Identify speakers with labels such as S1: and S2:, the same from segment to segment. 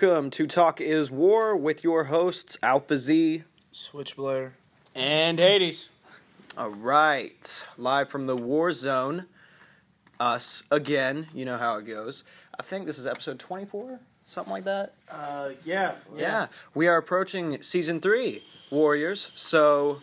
S1: Welcome to Talk is War with your hosts Alpha Z.
S2: Switchblade. And Hades.
S1: All right, live from the war zone. Us again. You know how it goes. I think this is episode twenty-four, something like that.
S2: Uh, yeah.
S1: Yeah, we are approaching season three, Warriors. So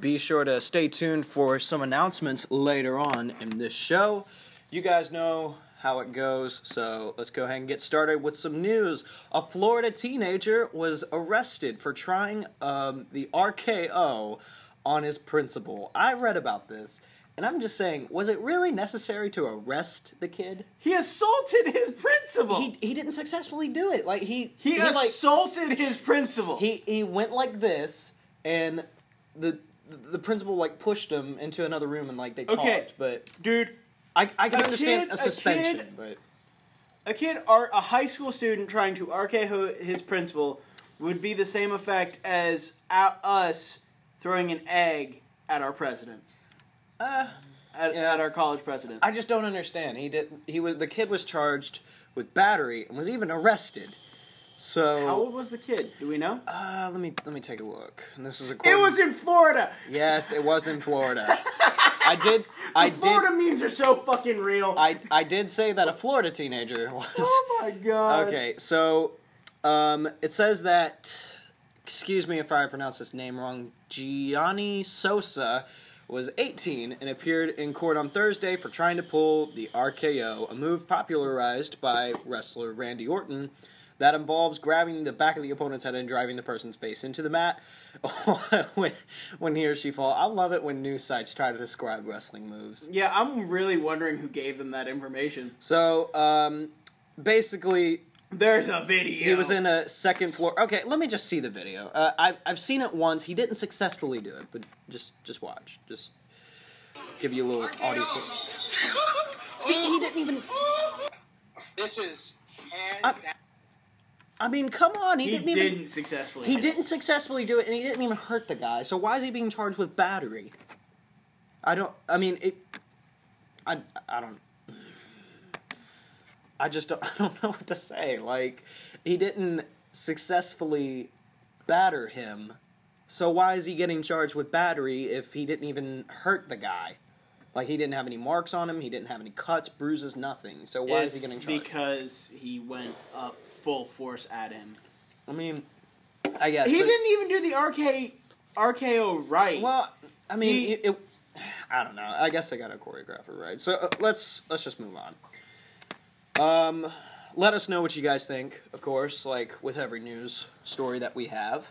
S1: be sure to stay tuned for some announcements later on in this show. You guys know how it goes, so let's go ahead and get started with some news. A Florida teenager was arrested for trying um, the RKO on his principal. I read about this. And I'm just saying, was it really necessary to arrest the kid?
S2: He assaulted his principal.
S1: He, he didn't successfully do it. Like he
S2: he,
S1: like
S2: assaulted his principal.
S1: he he went like this and the the principal like pushed him into another room and like they
S2: Okay.
S1: talked but
S2: Dude,
S1: i i can
S2: A
S1: understand
S2: kid-
S1: a
S2: a
S1: suspension
S2: kid-
S1: but
S2: a kid, or a high school student trying to RKO his principal would be the same effect as us throwing an egg at our president,
S1: uh
S2: at,
S1: Yeah.
S2: at our college president.
S1: i just don't understand he did he was the kid was charged with battery and was even arrested so
S2: How old was the kid? Do we know?
S1: uh let me let me take a look and this is a
S2: It was in Florida.
S1: yes it was in florida i did i
S2: The Florida
S1: did
S2: memes are so fucking real.
S1: I, I did say that a Florida teenager was
S2: oh my god.
S1: Okay, so um, it says that, excuse me if I pronounce this name wrong, Gianni Sosa was 18 and appeared in court on Thursday for trying to pull the RKO, a move popularized by wrestler Randy Orton that involves grabbing the back of the opponent's head and driving the person's face into the mat when, when he or she fall. I love it when news sites try to describe wrestling moves.
S2: Yeah, I'm really wondering who gave them that information.
S1: So, um, basically,
S2: There's a video.
S1: He was in a second floor. Okay, let me just see the video. Uh, I've I've seen it once. He didn't successfully do it, but just just watch. Just give you a little audio clip. See, he didn't even.
S3: This is hands
S1: I-
S3: down.
S1: I mean, come on. He,
S2: He
S1: didn't
S2: didn't,
S1: even.
S2: successfully.
S1: He didn't successfully do it, and he didn't even hurt the guy. So why is he being charged with battery? I don't. I mean, it. I I don't. I just don't. I don't know what to say. Like, he didn't successfully batter him. So why is he getting charged with battery if he didn't even hurt the guy? Like he didn't have any marks on him. He didn't have any cuts, bruises, nothing. So why is he
S2: It's
S1: getting charged?
S2: Because he went up full force at him.
S1: I mean, I guess
S2: he didn't even do the RK, RKO right.
S1: Well, I mean,
S2: He-
S1: it, it, I don't know. I guess I got a choreographer right. So uh, let's let's just move on. Um, let us know what you guys think. Of course, like with every news story that we have.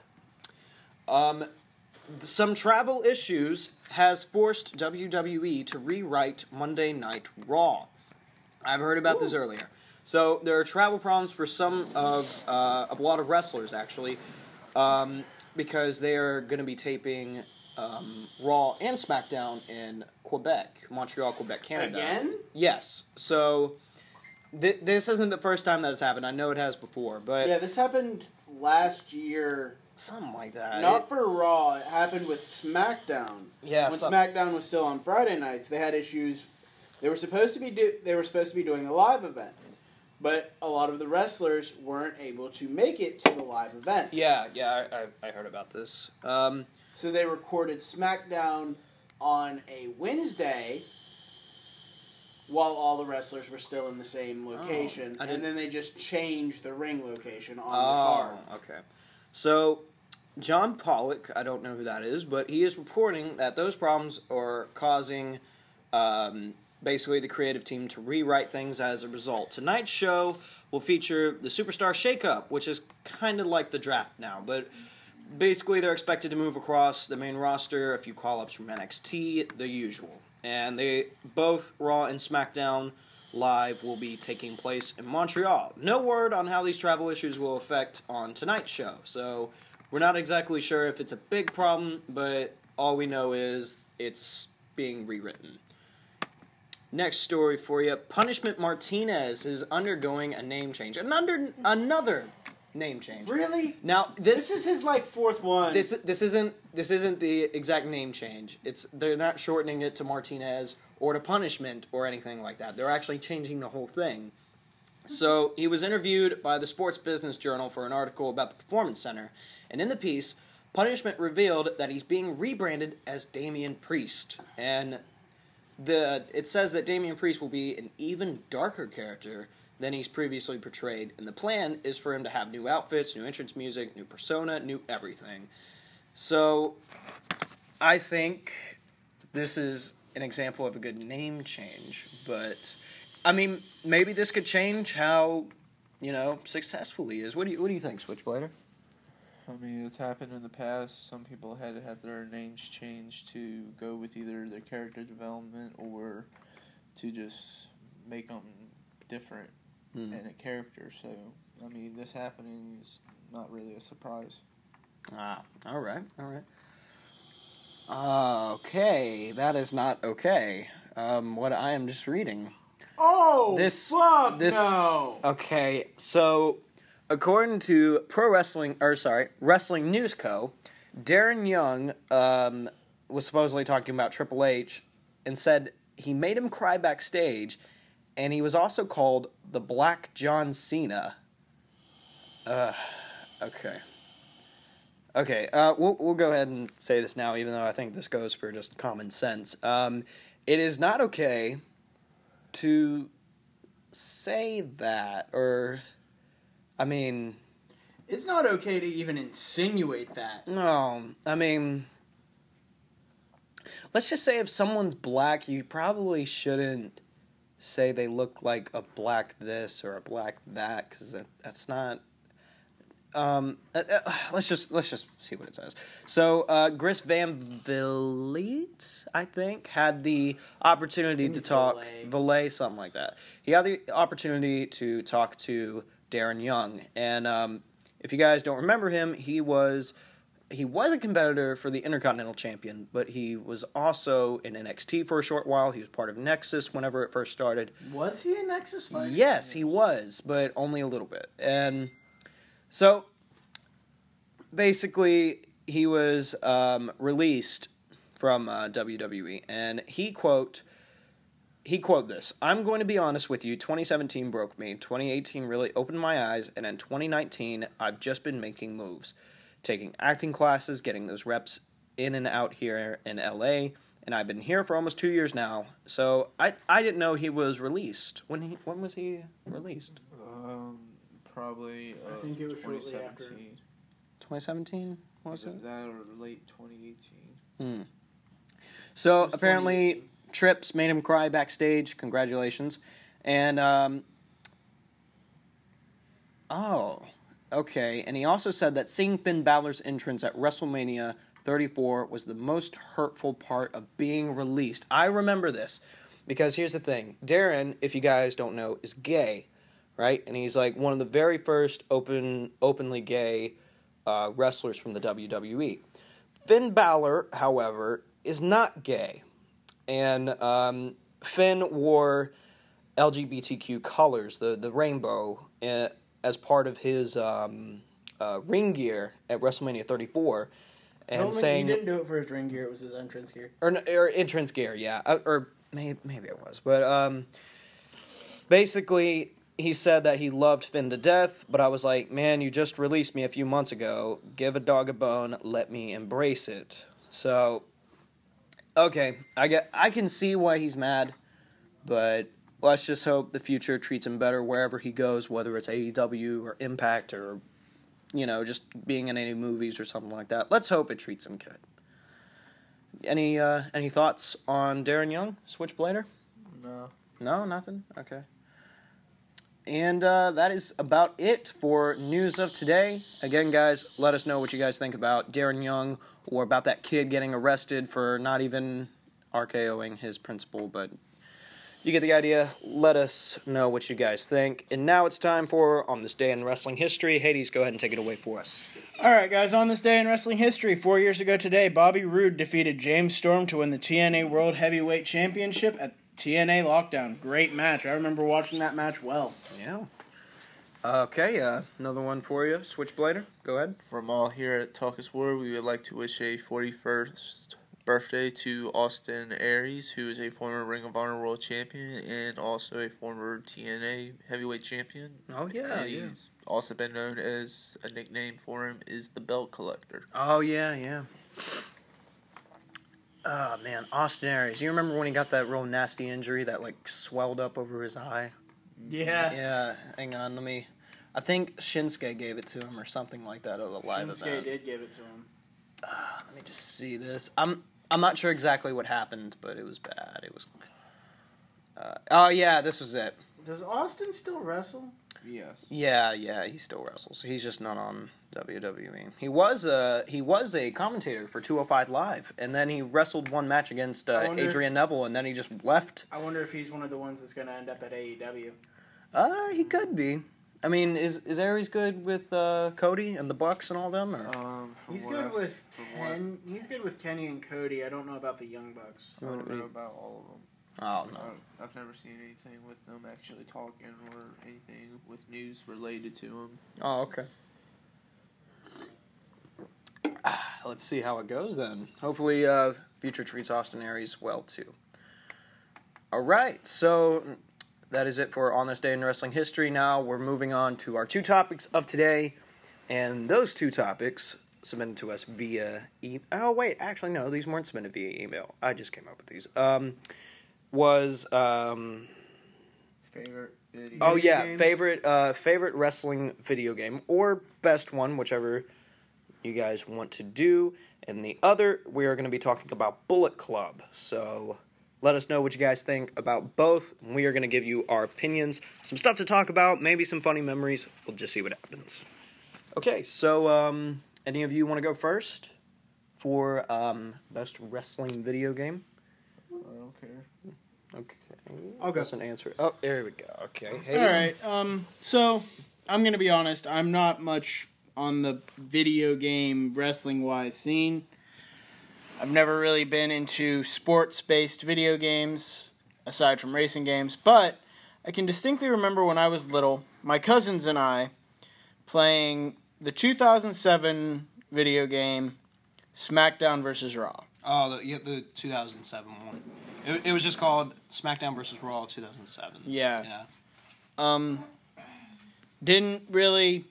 S1: Um, some travel issues has forced WWE to rewrite Monday Night Raw. I've heard about this earlier. So there are travel problems for some of uh, a lot of wrestlers actually, um, because they are going to be taping um, Raw and SmackDown in Quebec, Montreal, Quebec, Canada.
S2: Again?
S1: Yes. So th- this isn't the first time that it's happened. I know it has before, but
S2: yeah, this happened last year.
S1: Something like that.
S2: Not for Raw. It happened with SmackDown.
S1: yeah,
S2: when
S1: some-
S2: SmackDown was still on Friday nights, they had issues. They were supposed to be do- they were supposed to be doing a live event, but a lot of the wrestlers weren't able to make it to the live event.
S1: yeah, yeah. I, I, I heard about this. Um,
S2: So they recorded SmackDown on a Wednesday while all the wrestlers were still in the same location.
S1: Oh,
S2: and then they just changed the ring location on the
S1: Oh,
S2: card.
S1: okay. So, John Pollock, I don't know who that is, but he is reporting that those problems are causing um, basically the creative team to rewrite things as a result. Tonight's show will feature the Superstar Shakeup, which is kind of like the draft now, but basically they're expected to move across the main roster, a few call ups from NXT, the usual. And they both Raw and SmackDown live will be taking place in Montreal. No word on how these travel issues will affect on tonight's show. So we're not exactly sure if it's a big problem, but all we know is it's being rewritten. Next story for you. Punishment Martinez is undergoing a name change. And under, another name change.
S2: Really?
S1: Now
S2: This is his like fourth one.
S1: this this isn't this isn't the exact name change. It's they're not shortening it to Martinez or to punishment or anything like that. They're actually changing the whole thing. So he was interviewed by the Sports Business Journal for an article about the Performance Center, and in the piece, Punishment revealed that he's being rebranded as Damian Priest, and the it says that Damian Priest will be an even darker character than he's previously portrayed, and the plan is for him to have new outfits, new entrance music, new persona, new everything. So, I think this is an example of a good name change, but I mean, maybe this could change how you know successful he is. What do you What do you think, Switchblader?
S4: I mean, it's happened in the past. Some people had to have their names changed to go with either their character development or to just make them different
S1: Hmm.
S4: in a character. So, I mean, this happening is not really a surprise.
S1: Ah, all right, all right. Uh, okay, that is not okay. Um, what I am just reading.
S2: Oh,
S1: This-
S2: fuck
S1: this-
S2: no.
S1: Okay, so according to Pro Wrestling, or sorry, Wrestling News Co., Darren Young um, was supposedly talking about Triple H and said he made him cry backstage, and he was also called the Black John Cena. Uh, okay. Okay, uh, we'll we'll go ahead and say this now, even though I think this goes for just common sense. Um, it is not okay to say that, or I mean,
S2: It's not okay to even insinuate that.
S1: no, I mean, let's just say if someone's black, you probably shouldn't say they look like a black this or a black that because that, that's not. Um, uh, uh, let's just let's just see what it says. So, uh, Chris Van Vliet, I think, had the opportunity to talk
S2: Valet.
S1: Valet, something like that. He had the opportunity to talk to Darren Young, and um, if you guys don't remember him, he was he was a competitor for the Intercontinental Champion, but he was also in NXT for a short while. He was part of Nexus whenever it first started.
S2: Was he a Nexus fighter?
S1: Yes, he was, but only a little bit. And so basically, he was um, released from uh, WWE, and he quote he quote this i'm going to be honest with you 2017 broke me 2018 really opened my eyes and in 2019 i've just been making moves taking acting classes getting those reps in and out here in la and i've been here for almost two years now so i, I didn't know he was released. When he when was he released?
S4: Um, probably. Uh,
S2: I think it was shortly
S4: 2017.
S1: 2017 was
S4: Either
S1: it
S4: That or late 2018.
S1: Hmm. so apparently trips made him cry backstage congratulations and um oh okay and he also said that seeing finn Balor's entrance at wrestlemania 34 was the most hurtful part of being released i remember this because here's the thing darren if you guys don't know is gay right and he's like one of the very first open openly gay uh, wrestlers from the wwe Finn Balor, however, is not gay. And um, Finn wore LGBTQ colors, the, the rainbow, uh, as part of his um, uh, ring gear at WrestleMania 34. And
S2: Don't
S1: saying,
S2: he didn't do it for his ring gear; it was his entrance gear.
S1: or, or entrance gear, yeah, uh, or maybe maybe it was, but um, basically he said that he loved Finn to death. But I was like, man, you just released me a few months ago. Give a dog a bone, let me embrace it. So, okay, I get, I can see why he's mad, but let's just hope the future treats him better wherever he goes, whether it's AEW or Impact or you know just being in any movies or something like that. Let's hope it treats him good. Any uh, any thoughts on Darren Young, Switchblader?
S4: No.
S1: No, nothing. Okay. And uh, that is about it for news of today. Again, guys, let us know what you guys think about Darren Young or about that kid getting arrested for not even RKOing his principal. But you get the idea. Let us know what you guys think. And now it's time for On This Day in Wrestling History. Hades, go ahead and take it away for us.
S2: All right, guys. On this day in wrestling history, four years ago today, Bobby Roode defeated James Storm to win the TNA World Heavyweight Championship at TNA Lockdown. Great match. I remember watching that match well.
S1: Yeah. Okay, uh, another one for you, Switchblader. Go ahead.
S4: From all here at Talk is War, we would like to wish a 41st birthday to Austin Aries, who is a former Ring of Honor World Champion and also a former TNA Heavyweight Champion.
S1: Oh yeah,
S4: and
S1: yeah.
S4: he's also been known as a nickname for him is the Belt Collector.
S1: Oh yeah, yeah. Oh man, Austin Aries. You remember when he got that real nasty injury that like swelled up over his eye?
S2: Yeah.
S1: Yeah. Hang on, let me. I think Shinsuke gave it to him or something like that at a live
S2: Shinsuke
S1: event.
S2: did give it to him.
S1: Let me just see this. I'm I'm not sure exactly what happened, but it was bad. It was. Uh, oh yeah, this was it.
S2: Does Austin still wrestle?
S4: Yes.
S1: Yeah, yeah, he still wrestles. He's just not on WWE. He was a he was a commentator for 205 Live, and then he wrestled one match against uh,
S2: wonder if-
S1: Adrian Neville, and then he just left.
S2: I wonder if he's one of the ones that's going to end up at AEW.
S1: Uh, he could be. I mean, is is Aries good with uh, Cody and the Bucks and all them? Or?
S4: Um,
S2: He's
S4: what
S2: good
S4: I've-
S2: with Ken. He's good with Kenny and Cody. I don't know about the Young Bucks.
S4: I don't know about all of them.
S1: Oh no.
S4: I- I've never seen anything with them actually talking or anything with news related to them.
S1: Oh okay. Let's see how it goes then. Hopefully, uh, future treats Austin Aries well too. All right, so that is it for on this day in wrestling history. Now we're moving on to our two topics of today, and those two topics submitted to us via e- oh wait actually no these weren't submitted via email i just came up with these um was um
S4: Favorite video?
S1: Oh yeah,
S2: games?
S1: favorite uh, favorite wrestling video game or best one, whichever you guys want to do. And the other, we are going to be talking about Bullet Club. So let us know what you guys think about both. We are going to give you our opinions, some stuff to talk about, maybe some funny memories. We'll just see what happens. Okay, so um, any of you want to go first for um, best wrestling video game?
S4: I don't care.
S1: Okay.
S2: I'll go.
S1: Doesn't answer. Oh, there we go. Okay.
S2: All
S1: Hades.
S2: right. Um. So I'm gonna be honest. I'm not much on the video game wrestling wise scene. I've never really been into sports based video games aside from racing games, but I can distinctly remember when I was little, my cousins and I playing the 2007 video game SmackDown vs. Raw.
S1: Oh, the, yeah, the 2007 one. It, it was just called SmackDown vs. Raw 2007.
S2: Yeah.
S1: Yeah.
S2: Um, didn't really,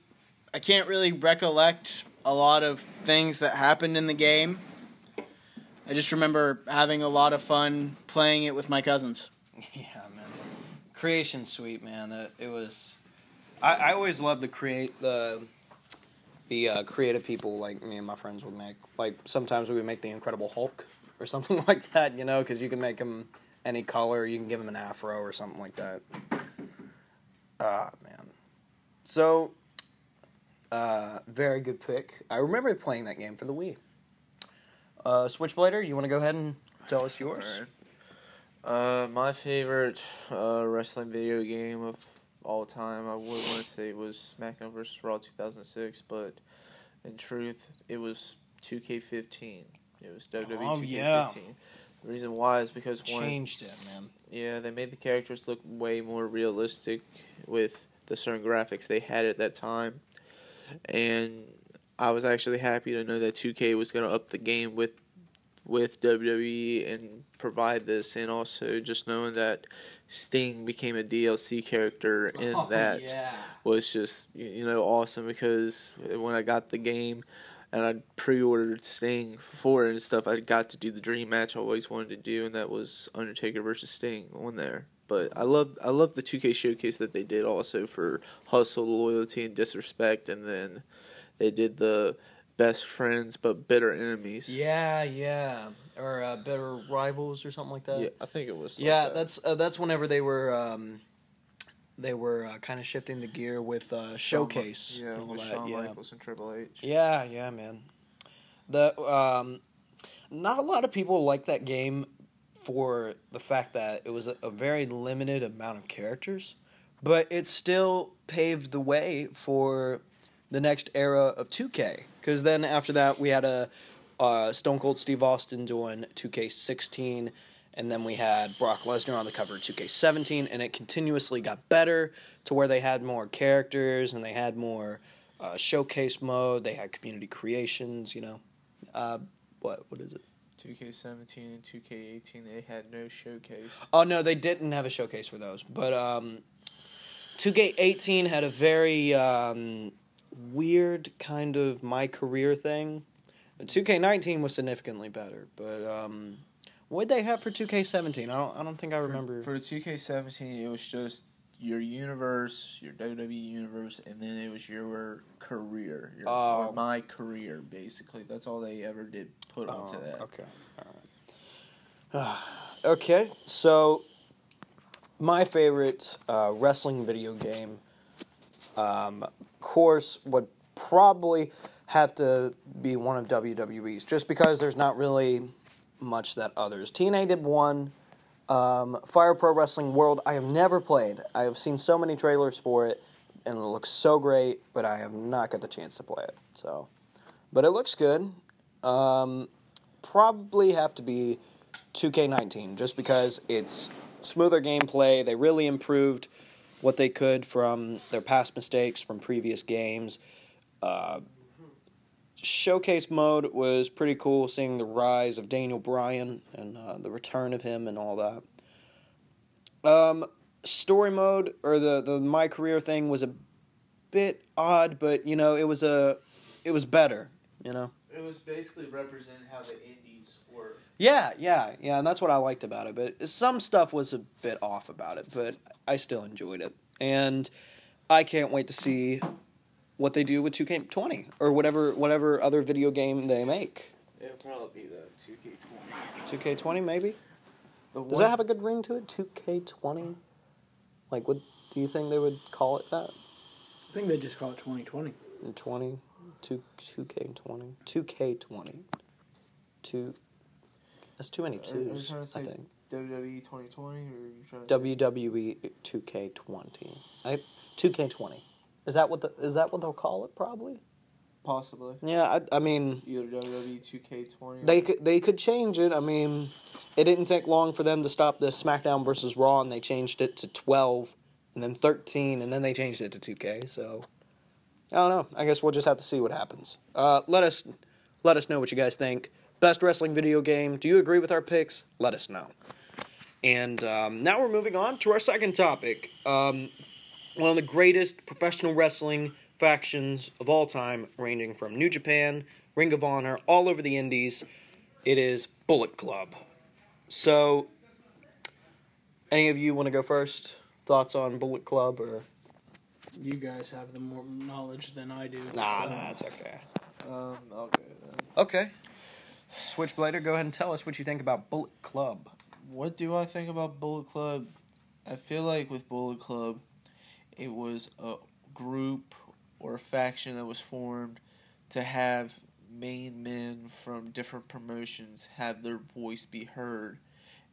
S2: I can't really recollect a lot of things that happened in the game. I just remember having a lot of fun playing it with my cousins.
S1: Yeah, man. Creation Suite, man. It, it was. I, I always loved the create the the uh, creative people like me and my friends would make. Like sometimes we would make the Incredible Hulk or something like that, you know, because you can make them any color. You can give them an afro or something like that. Ah, man. So, uh, very good pick. I remember playing that game for the Wii. Uh, Switchblader, you want to go ahead and tell us yours?
S4: Uh, my favorite uh, wrestling video game of all time, I would want to say was SmackDown vs. Raw 2006, but in truth, it was 2K15. It was WWE
S1: Oh,
S4: 2K15.
S1: yeah.
S4: The reason why is because one,
S1: Changed it, man.
S4: yeah, they made the characters look way more realistic with the certain graphics they had at that time, and I was actually happy to know that 2K was going to up the game with with WWE and provide this, and also just knowing that Sting became a DLC character in
S1: Oh,
S4: that
S1: yeah.
S4: was just you know awesome because when I got the game and I pre-ordered Sting for it and stuff, I got to do the dream match I always wanted to do, and that was Undertaker versus Sting on there. But I love I love the 2K showcase that they did also for hustle, loyalty, and disrespect, and then they did the best friends but bitter enemies.
S1: Yeah, yeah, or uh, better rivals or something like that.
S4: Yeah, I think it was. like
S1: Yeah,
S4: that.
S1: that's uh, that's whenever they were um, they were uh, kind of shifting the gear with uh, showcase.
S4: Yeah,
S1: and all
S4: with
S1: that,
S4: Shawn
S1: yeah.
S4: Michaels and Triple H.
S1: Yeah, yeah, man. The um, not a lot of people like that game for the fact that it was a, a very limited amount of characters, but it still paved the way for the next era of 2K. Because then after that, we had a uh, Stone Cold Steve Austin doing 2K16, and then we had Brock Lesnar on the cover of 2K17, and it continuously got better to where they had more characters and they had more uh, showcase mode. They had community creations, you know. Uh, what what is it?
S4: 2K17 and 2K18 they had no showcase.
S1: Oh no, they didn't have a showcase for those. But um, 2K18 had a very um, weird kind of my career thing. 2K19 was significantly better, but um, what did they have for 2K17? I don't. I don't think I remember.
S4: For, for 2K17, it was just your universe, your WWE universe, and then it was your career, your,
S1: Oh.
S4: my career, basically. That's all they ever did put onto
S1: Oh,
S4: that.
S1: Okay. All right. okay. So, my favorite uh, wrestling video game, um, of course, would probably have to be one of WWE's, just because there's not really much that others. TNA did one. Um, Fire Pro Wrestling World, I have never played. I have seen so many trailers for it, and it looks so great, but I have not got the chance to play it. So, but it looks good. Um, probably have to be 2K19 just because it's smoother gameplay. They really improved what they could from their past mistakes from previous games. Uh, showcase mode was pretty cool, seeing the rise of Daniel Bryan and uh, the return of him and all that. Um, story mode or the the my career thing was a bit odd, but you know it was a it was better. You know.
S4: It was basically represent how the indies were.
S1: Yeah, yeah, yeah, and that's what I liked about it. But some stuff was a bit off about it, but I still enjoyed it. And I can't wait to see what they do with 2K20 or whatever whatever other video game they make.
S4: It'll probably be the 2K20.
S1: 2K20 maybe?
S4: The
S1: Does that have a good ring to it? 2K20? Like what do you think they would call it that?
S2: I think they just call it 2020.
S1: In 20 2 2K20 2K20 2 That's too many
S4: Are- are you
S1: twos,
S4: trying to
S1: I think.
S4: WWE 2020 or are you trying to
S1: WWE 2K20. I 2K20. Is that what the is that what they'll call it probably?
S4: possibly
S1: Yeah, I, I mean
S4: either WWE 2K20
S1: they could they could change it. I mean, it didn't take long for them to stop the SmackDown versus Raw and they changed it to 12 and then 13 and then they changed it to 2K. So I don't know. I guess we'll just have to see what happens. Uh, let us let us know what you guys think. Best wrestling video game. Do you agree with our picks? Let us know. And um, now we're moving on to our second topic. Um, one of the greatest professional wrestling factions of all time, ranging from New Japan, Ring of Honor, all over the Indies. It is Bullet Club. So, any of you want to go first? Thoughts on Bullet Club or
S2: You guys have the more knowledge than I do.
S1: nah?
S2: so-
S1: Nah, that's okay.
S4: um I'll go then.
S1: Okay. Switchblader, go ahead and tell us what you think about Bullet Club.
S4: What do I think about Bullet Club? I feel like with Bullet Club, it was a group or a faction that was formed to have main men from different promotions have their voice be heard.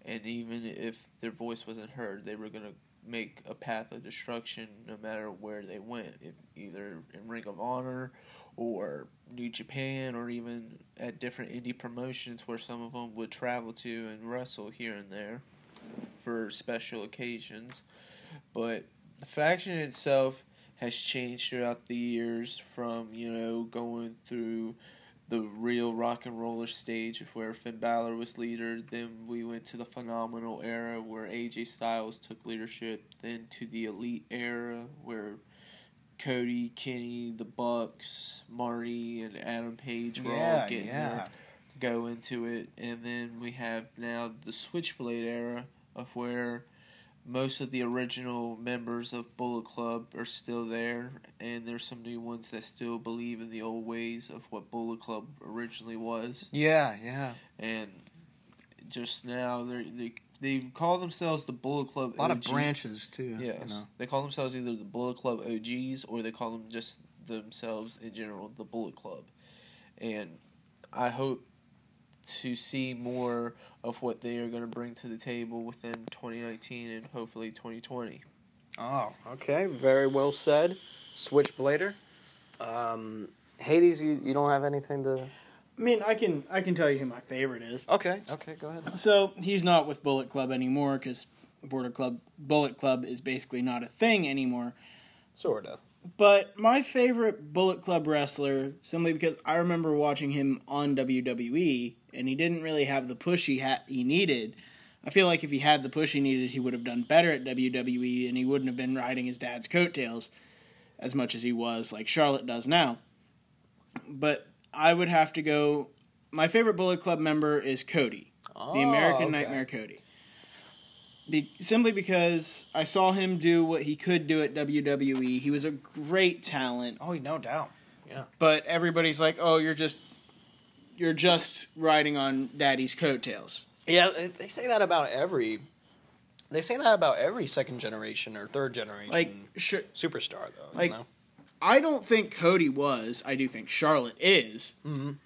S4: And even if their voice wasn't heard, they were going to make a path of destruction no matter where they went. If either in Ring of Honor or New Japan or even at different indie promotions where some of them would travel to and wrestle here and there for special occasions. But the faction itself has changed throughout the years from, you know, going through the real rock and roller stage where Finn Balor was leader, then we went to the phenomenal era where AJ Styles took leadership, then to the elite era where Cody, Kenny, the Bucks, Marty, and Adam Page were all getting there go into it, and then we have now the Switchblade era of where most of the original members of Bullet Club are still there, and there's some new ones that still believe in the old ways of what Bullet Club originally was,
S1: Yeah, yeah.
S4: and just now they they they call themselves the Bullet Club.
S1: A lot of branches too.
S4: Yes,
S1: You know.
S4: they call themselves either the Bullet Club OGs or they call them just themselves in general the Bullet Club, and I hope to see more of what they are going to bring to the table within 2019 and hopefully 2020.
S1: Oh, okay. Very well said. Switchblader. Um, Hades, you, you don't have anything to.
S2: I mean, I can I can tell you who my favorite is.
S1: Okay, okay, go ahead.
S2: So he's not with Bullet Club anymore because Border Club Bullet Club is basically not a thing anymore.
S1: Sorta.
S2: But my favorite Bullet Club wrestler, simply because I remember watching him on WWE, and he didn't really have the push he had he needed. I feel like if he had the push he needed, he would have done better at WWE, and he wouldn't have been riding his dad's coattails as much as he was, like Charlotte does now. But I would have to go. My favorite Bullet Club member is Cody, the oh, American
S1: Oh, okay.
S2: Nightmare Cody. Be, simply because I saw him do what he could do at WWE. He was a great talent,
S1: Oh, no doubt. Yeah.
S2: but everybody's like, "Oh, you're just you're just riding on daddy's coattails."
S1: Yeah, they- say that about every. They say that about every second generation or third generation
S2: Like, sure,
S1: superstar, though.
S2: Like-
S1: you know?
S2: I don't think Cody was. I do think Charlotte is.
S1: Mhm.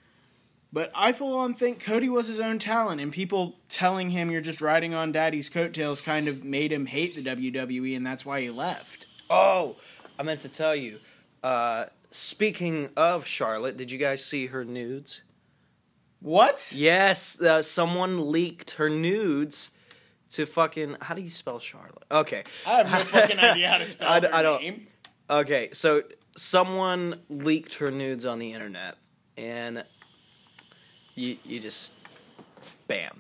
S2: But I full on think Cody was his own talent, and people telling him you're just riding on daddy's coattails kind of made him hate the WWE, and that's why he left.
S1: Oh, I meant to tell you. Uh, speaking of Charlotte, did you guys see her nudes?
S2: What?
S1: Yes, uh, someone leaked her nudes to fucking. How do you spell Charlotte? Okay.
S2: I have no fucking idea how to spell
S1: I,
S2: her
S1: I don't.
S2: name.
S1: Okay, so someone leaked her nudes on the internet, and you you just bam.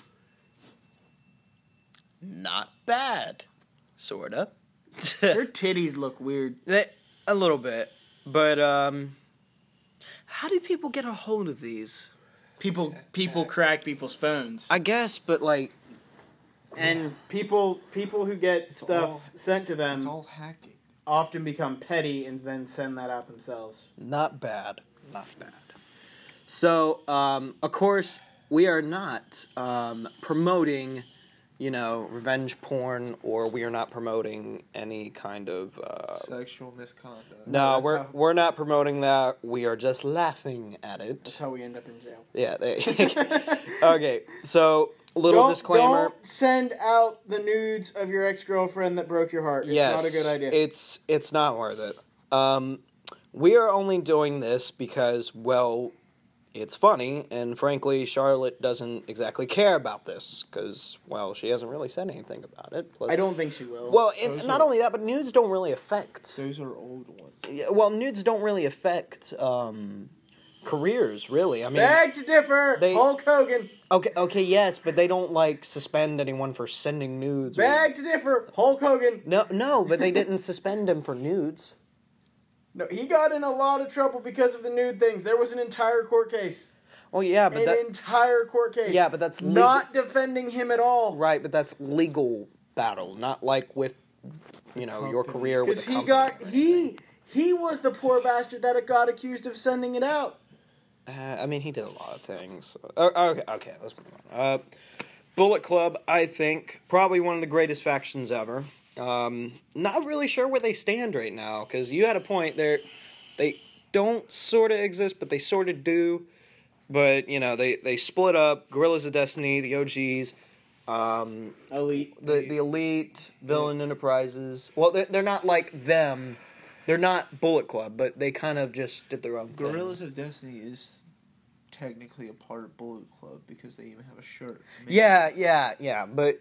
S1: Not bad, sorta.
S2: Their titties look weird.
S1: They, a little bit, but um, how do people get a hold of these?
S2: People people crack people's phones.
S1: I guess, but like,
S2: and people people who get stuff
S4: all-
S2: sent to them
S4: It's all hacking.
S2: often become petty and then send that out themselves.
S1: not bad, not bad. So, um, of course, we are not um, promoting, you know, revenge porn, or we are not promoting any kind of. Uh,
S4: Sexual misconduct.
S1: no,
S2: that's
S1: we're
S2: how-
S1: we're not promoting that. We are just laughing at it.
S2: That's
S1: it.
S2: how we end up in jail.
S1: Yeah. They, okay. So, little
S2: don't,
S1: disclaimer.
S2: Don't send out the nudes of your ex girlfriend that broke your heart. It's
S1: yes,
S2: not a good idea.
S1: It's it's not worth it. Um, we are only doing this because, well, it's funny, and frankly, Charlotte doesn't exactly care about this because, well, she hasn't really said anything about it. Plus-
S2: I don't think she will.
S1: Well, and not
S4: are-
S1: only that, but nudes don't really affect.
S4: Those are old ones.
S1: Yeah, Well, nudes don't really affect um, careers, really. I mean,
S2: beg to differ.
S1: they-
S2: Hulk Hogan.
S1: okay, okay, yes, but they don't like suspend anyone for sending nudes. or-
S2: to differ. Hulk Hogan.
S1: No, no, but they didn't suspend him for nudes.
S2: No, he got in a lot of trouble because of the nude things. There was an entire court case.
S1: Well, yeah, but
S2: An
S1: that,
S2: entire court case.
S1: Yeah, but that's legal.
S2: not defending him at all.
S1: Right, but that's legal battle, not like with you know your career with
S2: Because he got he he was the poor bastard that got accused of sending it out.
S1: Uh, I mean, he did a lot of things. Uh, okay, okay, let's move on. Uh, Bullet Club, I think, probably one of the greatest factions ever. Um, not really sure where they stand right now because you had a point there. They don't sort of exist, but they sort of do. But you know, they they split up. Guerrillas of Destiny, the OGs. Um,
S2: Elite.
S1: the the elite villain enterprises. Well, they're, they're not like them. They're not Bullet Club, but they kind of just did their own thing.
S4: Guerrillas of Destiny is technically a part of Bullet Club because they even have a shirt. made-
S1: Yeah, yeah, yeah. But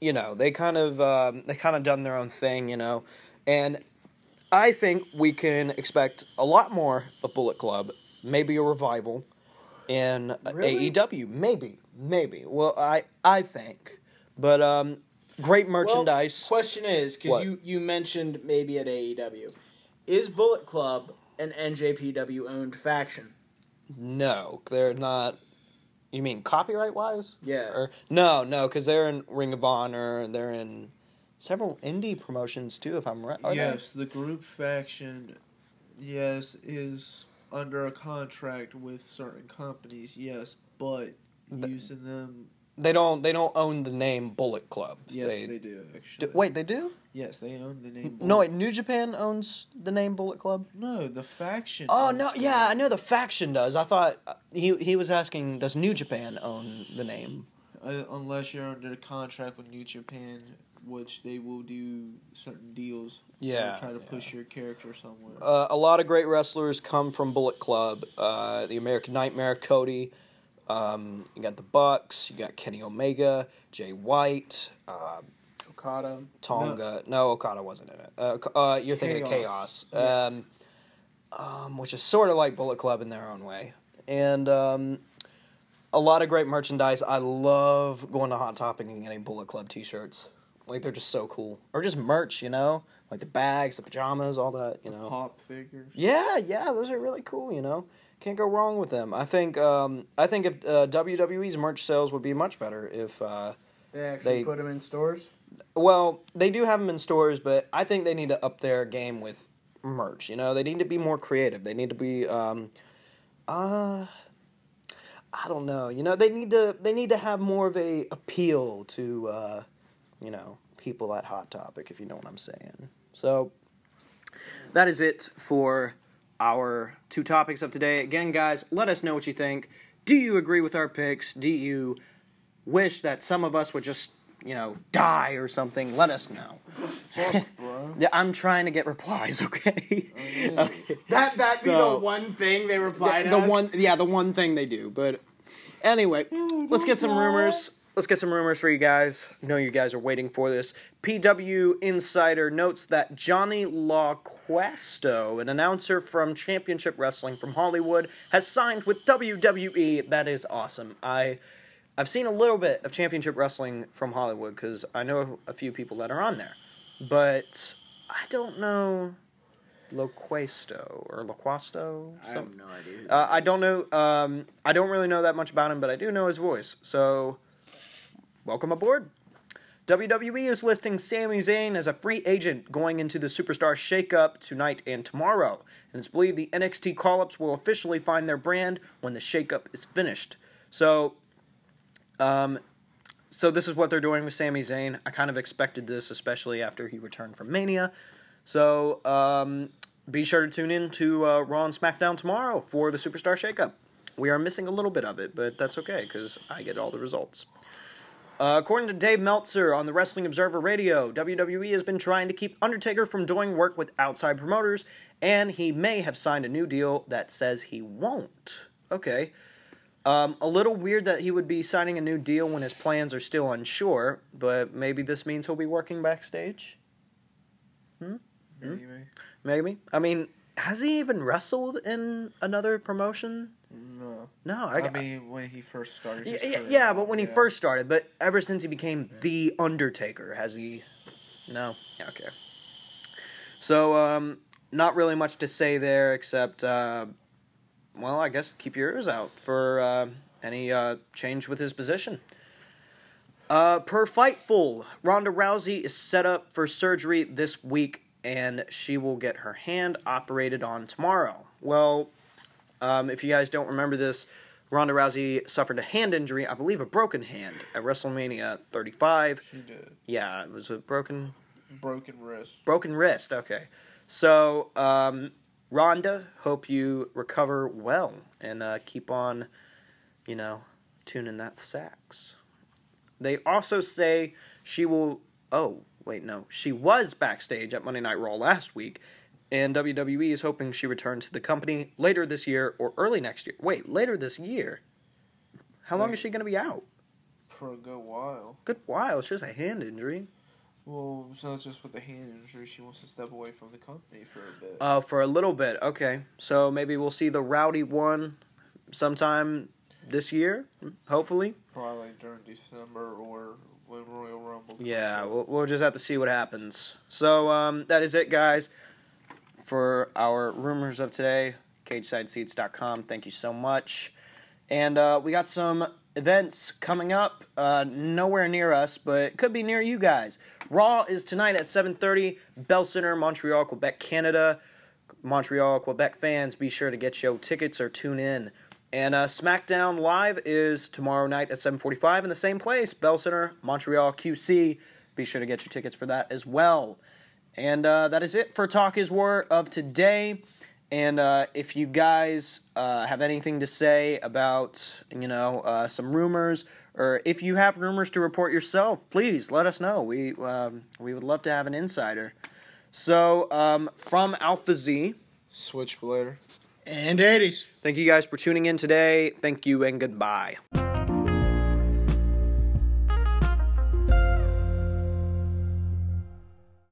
S1: you know, they kind of um, they kind of done their own thing, you know, and I think we can expect a lot more of Bullet Club. Maybe a revival in
S2: Really?
S1: AEW. Maybe, maybe. Well, I I think, but um, great merchandise.
S2: Well, question is because you you mentioned maybe at AEW, is Bullet Club an NJPW owned faction?
S1: No, they're not. You mean copyright wise?
S2: Yeah.
S1: Or no, no, because they're in Ring of Honor. They're in several indie promotions too. If I'm right. Are they?
S4: yes, the group faction, yes, is under a contract with certain companies. Yes, but
S1: Th-
S4: using them,
S1: They don't. They don't own the name Bullet Club.
S4: yes, they, do actually.
S1: D- wait, they do?
S4: yes, they own the name.
S1: No, wait. New Japan owns the name Bullet Club.
S4: no, the faction.
S1: Oh no,
S4: the
S1: yeah, I know the faction does. I thought uh, he he was asking, does New Japan own the name?
S4: Uh, unless you're under a contract with New Japan, which they will do certain deals.
S1: Yeah,
S4: try to
S1: yeah.
S4: push your character somewhere.
S1: Uh, a lot of great wrestlers come from Bullet Club. Uh, the American Nightmare, Cody. Um, you got the Bucks. You got Kenny Omega, Jay White. Uh,
S2: Okada.
S1: Tonga. No, Okada wasn't in it. Uh, uh, you're thinking of
S2: Chaos.
S1: Chaos, um, um, which is sort of like Bullet Club in their own way, and um, a lot of great merchandise. I love going to Hot Topic and getting Bullet Club T-shirts. Like they're just so cool, or just merch, you know, like the bags, the pajamas, all that, you know.
S4: Pop figures.
S1: Yeah, yeah, those are really cool. You know, can't go wrong with them. I think, um, I think if uh, WWE's merch sales would be much better if. Uh,
S2: They actually
S1: They-
S2: put them in stores.
S1: well, they do have them in stores, but I think they need to up their game with merch. You know, they need to be more creative. They need to be, um, uh, I don't know. You know, they need to they need to have more of a appeal to, uh, you know, people at Hot Topic. If you know what I'm saying. So that is it for our two topics of today. Again, guys, let us know what you think. Do you agree with our picks? Do you wish that some of us would just, you know, die or something? Let us know.
S4: Fuck, bro.
S1: Yeah, I'm trying to get replies, okay? Mm. okay.
S2: That that be the one thing they reply
S1: The, the one yeah, the one thing they do. But anyway, mm, let's get some rumors. Let's get some rumors for you guys. I know you guys are waiting for this. PW Insider notes that Johnny LaQuesto, an announcer from Championship Wrestling from Hollywood, has signed with WWE. That is awesome. I I've seen a little bit of Championship Wrestling from Hollywood because I know a few people that are on there, but I don't know Loquesto or Loquasto.
S2: I have no idea.
S1: Uh, I don't know. Um, I don't really know that much about him, but I do know his voice. So, welcome aboard. WWE is listing Sami Zayn as a free agent going into the Superstar Shakeup tonight and tomorrow, and it's believed the NXT call-ups will officially find their brand when the shakeup is finished. So, um, so this is what they're doing with Sami Zayn. I kind of expected this, especially after he returned from Mania. So, um, be sure to tune in to uh, Raw and SmackDown tomorrow for the Superstar Shakeup. We are missing a little bit of it, but that's okay because I get all the results. Uh, according to Dave Meltzer on the Wrestling Observer Radio, WWE has been trying to keep Undertaker from doing work with outside promoters, and he may have signed a new deal that says he won't. Okay. Um, a little weird that he would be signing a new deal when his plans are still unsure, but maybe this means he'll be working backstage?
S4: Maybe.
S1: Maybe. I mean, has he even wrestled in another promotion?
S4: No.
S1: No, I,
S4: I, mean, when he first started.
S1: yeah,
S4: his
S1: yeah,
S4: career,
S1: yeah, but when he first started, but ever since he became the Undertaker, has he? No. Yeah, Okay. So, um, not really much to say there, except, uh, well, I guess keep your ears out for uh, any uh, change with his position. Uh, per Fightful, Ronda Rousey is set up for surgery this week, and she will get her hand operated on tomorrow. Well, um, if you guys don't remember this, Ronda Rousey suffered a hand injury, I believe a broken hand, at WrestleMania 35.
S4: She did.
S1: Yeah, it was a broken
S4: Broken wrist.
S1: broken wrist. Okay, so um, Ronda, hope you recover well and uh, keep on, you know, tuning that sax. They also say she will. Oh wait, no, she was backstage at Monday Night Raw last week, and WWE is hoping she returns to the company later this year or early next year. Wait, later this year. How long is she going to be out?
S4: For a good while.
S1: Good while. It's just a hand injury.
S4: Well, it's not just with the hand injury. She wants to step away from the company for a bit.
S1: Uh, for a little bit. Okay, so maybe we'll see the rowdy one sometime this year, hopefully.
S4: Probably during December or when Royal Rumble.
S1: Yeah, we'll, we'll just have to see what happens. So um, that is it, guys, for our rumors of today. CageSideSeats.com. Thank you so much. And uh, we got some events coming up. Uh, nowhere near us, but could be near you guys. Raw is tonight at 7:30. Bell Center, Montreal, Quebec, Canada. Montreal, Quebec fans, be sure to get your tickets or tune in. And uh, SmackDown Live is tomorrow night at 7:45 in the same place, Bell Center, Montreal, QC. Be sure to get your tickets for that as well. And uh, that is it for Talk Is War of today. And uh, if you guys uh, have anything to say about, you know, uh, some rumors, or if you have rumors to report yourself, please let us know. We um, we would love to have an insider. So um, from Alpha Z,
S4: Switchblade.
S2: And Hades.
S1: thank you guys for tuning in today. Thank you and goodbye.